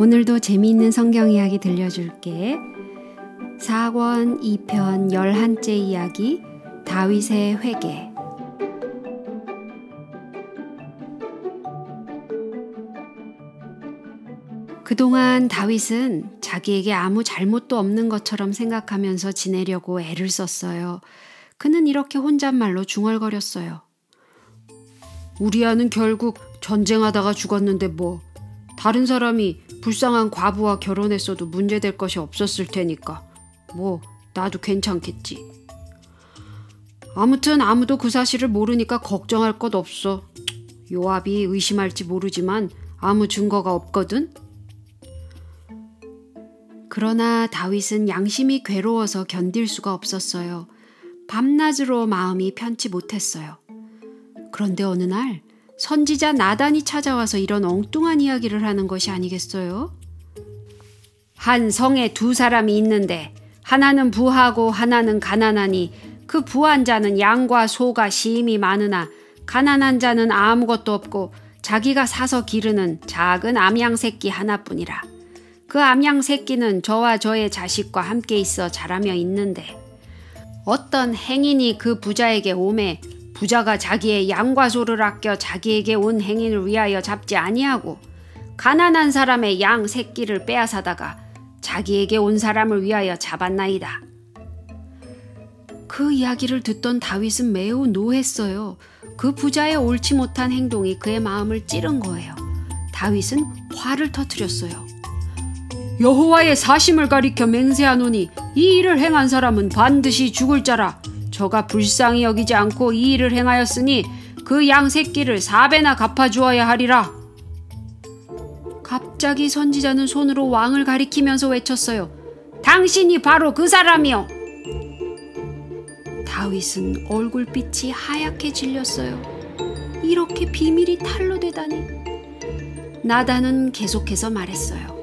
오늘도 재미있는 성경 이야기 들려줄게. 4권 2편 11째 이야기 다윗의 회개 그동안 다윗은 자기에게 아무 잘못도 없는 것처럼 생각하면서 지내려고 애를 썼어요. 그는 이렇게 혼잣말로 중얼거렸어요. 우리 아는 결국 전쟁하다가 죽었는데 뭐 다른 사람이 불쌍한 과부와 결혼했어도 문제될 것이 없었을 테니까. 뭐, 나도 괜찮겠지. 아무튼 아무도 그 사실을 모르니까 걱정할 것 없어. 요압이 의심할지 모르지만 아무 증거가 없거든. 그러나 다윗은 양심이 괴로워서 견딜 수가 없었어요. 밤낮으로 마음이 편치 못했어요. 그런데 어느 날 선지자 나단이 찾아와서 이런 엉뚱한 이야기를 하는 것이 아니겠어요? 한 성에 두 사람이 있는데 하나는 부하고 하나는 가난하니 그 부한 자는 양과 소가 심히 많으나 가난한 자는 아무것도 없고 자기가 사서 기르는 작은 암양 새끼 하나뿐이라. 그 암양 새끼는 저와 저의 자식과 함께 있어 자라며 있는데 어떤 행인이 그 부자에게 오매 부자가 자기의 양과 소를 아껴 자기에게 온 행인을 위하여 잡지 아니하고 가난한 사람의 양 새끼를 빼앗아다가 자기에게 온 사람을 위하여 잡았나이다. 그 이야기를 듣던 다윗은 매우 노했어요. 그 부자의 옳지 못한 행동이 그의 마음을 찌른 거예요. 다윗은 화를 터뜨렸어요. 여호와의 사심을 가리켜 맹세하노니 이 일을 행한 사람은 반드시 죽을 자라. 저가 불쌍히 여기지 않고 이 일을 행하였으니 그 양 새끼를 사배나 갚아주어야 하리라. 갑자기 선지자는 손으로 왕을 가리키면서 외쳤어요. 당신이 바로 그 사람이요. 다윗은 얼굴빛이 하얗게 질렸어요. 이렇게 비밀이 탄로되다니. 나단은 계속해서 말했어요.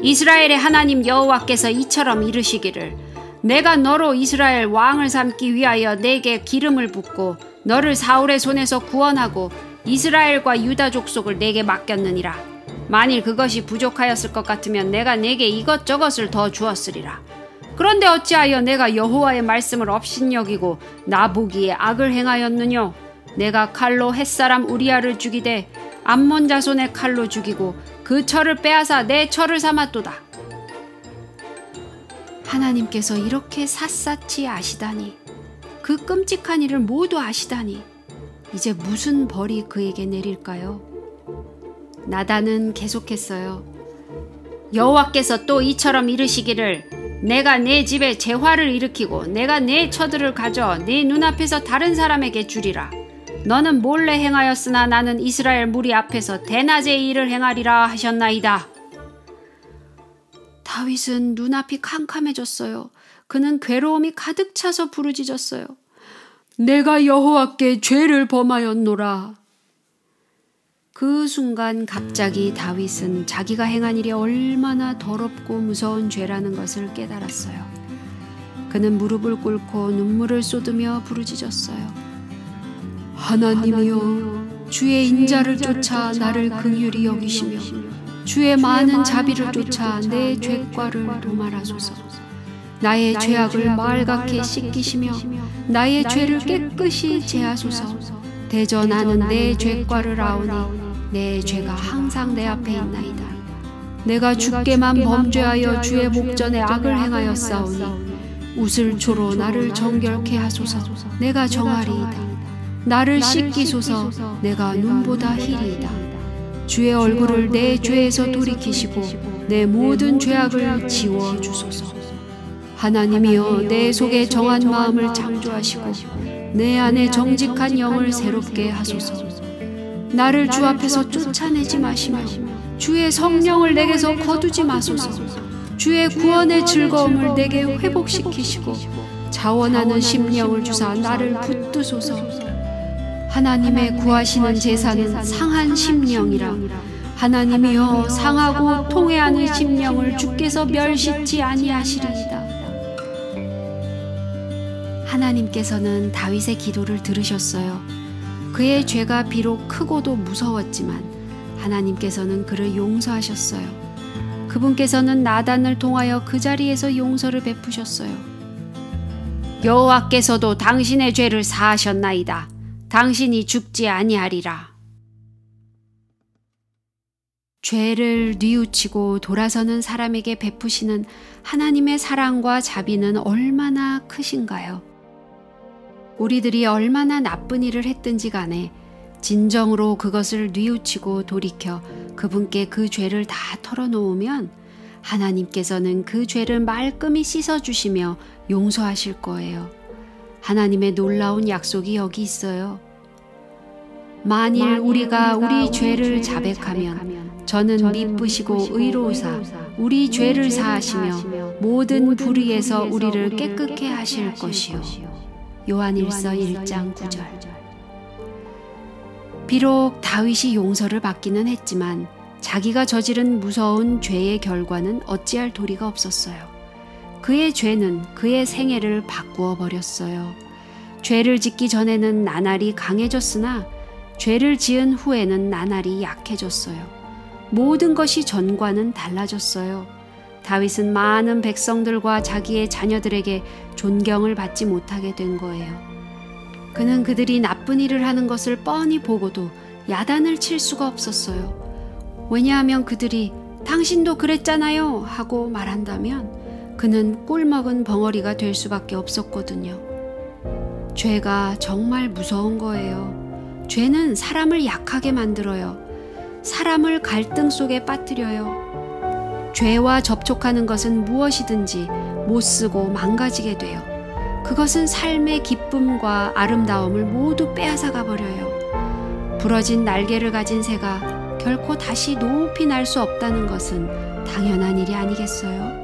이스라엘의 하나님 여호와께서 이처럼 이르시기를 내가 너로 이스라엘 왕을 삼기 위하여 내게 기름을 붓고 너를 사울의 손에서 구원하고 이스라엘과 유다 족속을 내게 맡겼느니라. 만일 그것이 부족하였을 것 같으면 내가 내게 이것저것을 더 주었으리라. 그런데 어찌하여 내가 여호와의 말씀을 업신여기고 나보기에 악을 행하였느뇨? 내가 칼로 햇사람 우리아를 죽이되 암몬 자손의 칼로 죽이고 그 철을 빼앗아 내 철을 삼았도다. 하나님께서 이렇게 샅샅이 아시다니, 그 끔찍한 일을 모두 아시다니, 이제 무슨 벌이 그에게 내릴까요? 나단은 계속했어요. 여호와께서 또 이처럼 이르시기를 내가 내 집에 재화를 일으키고 내가 내 처들을 가져 내 눈앞에서 다른 사람에게 주리라. 너는 몰래 행하였으나 나는 이스라엘 무리 앞에서 대낮에 일을 행하리라 하셨나이다. 다윗은 눈앞이 캄캄해졌어요. 그는 괴로움이 가득 차서 부르짖었어요. 내가 여호와께 죄를 범하였노라. 그 순간 갑자기 다윗은 자기가 행한 일이 얼마나 더럽고 무서운 죄라는 것을 깨달았어요. 그는 무릎을 꿇고 눈물을 쏟으며 부르짖었어요. 하나님이여, 주의 인자를 쫓아 나를 긍휼히 여기시며 주의 많은 자비를 쫓아 내 죄과를 도말하소서. 나의 죄악을 말갛게 씻기시며 나의 죄를 깨끗이 제하소서. 대저 나는 내 죄과를 아오니 내 죄가 항상 내 앞에 있나이다. 내가 주께만 범죄하여 주의 목전에 악을 행하였사오니 웃을초로 나를 정결케 하소서. 내가 정하리이다. 나를 씻기소서. 내가 눈보다 희리이다. 주의 얼굴을 내 죄에서 돌이키시고 내 모든 죄악을 지워 주소서. 하나님이여 내 속에 정한 마음을 창조하시고 내 안에 정직한 영을 새롭게 하소서. 나를 주 앞에서 쫓아내지 마시며 주의 성령을 내게서 거두지 마소서. 주의 구원의 즐거움을 내게 회복시키시고 자원하는 심령을 주사 나를 붙드소서. 하나님의 구하시는 제사는 상한 심령이라 하나님이여 상하고 통해하는 심령을 주께서 멸시치 아니하시리이다. 하나님께서는 다윗의 기도를 들으셨어요. 그의 죄가 비록 크고도 무서웠지만 하나님께서는 그를 용서하셨어요. 그분께서는 나단을 통하여 그 자리에서 용서를 베푸셨어요. 여호와께서도 당신의 죄를 사하셨나이다. 당신이 죽지 아니하리라. 죄를 뉘우치고 돌아서는 사람에게 베푸시는 하나님의 사랑과 자비는 얼마나 크신가요? 우리들이 얼마나 나쁜 일을 했든지 간에 진정으로 그것을 뉘우치고 돌이켜 그분께 그 죄를 다 털어놓으면 하나님께서는 그 죄를 말끔히 씻어주시며 용서하실 거예요. 하나님의 놀라운 약속이 여기 있어요. 만일 우리가 우리 죄를 자백하면 저는 미쁘시고 의로우사 우리 죄를 사하시며 모든 불의에서 우리를 깨끗게 하실 것이요. 요한일서 1장 9절. 비록 다윗이 용서를 받기는 했지만 자기가 저지른 무서운 죄의 결과는 어찌할 도리가 없었어요. 그의 죄는 그의 생애를 바꾸어 버렸어요. 죄를 짓기 전에는 나날이 강해졌으나 죄를 지은 후에는 나날이 약해졌어요. 모든 것이 전과는 달라졌어요. 다윗은 많은 백성들과 자기의 자녀들에게 존경을 받지 못하게 된 거예요. 그는 그들이 나쁜 일을 하는 것을 뻔히 보고도 야단을 칠 수가 없었어요. 왜냐하면 그들이 당신도 그랬잖아요 하고 말한다면 그는 꿀먹은 벙어리가 될 수밖에 없었거든요. 죄가 정말 무서운 거예요. 죄는 사람을 약하게 만들어요. 사람을 갈등 속에 빠뜨려요. 죄와 접촉하는 것은 무엇이든지 못 쓰고 망가지게 돼요. 그것은 삶의 기쁨과 아름다움을 모두 빼앗아가 버려요. 부러진 날개를 가진 새가 결코 다시 높이 날 수 없다는 것은 당연한 일이 아니겠어요?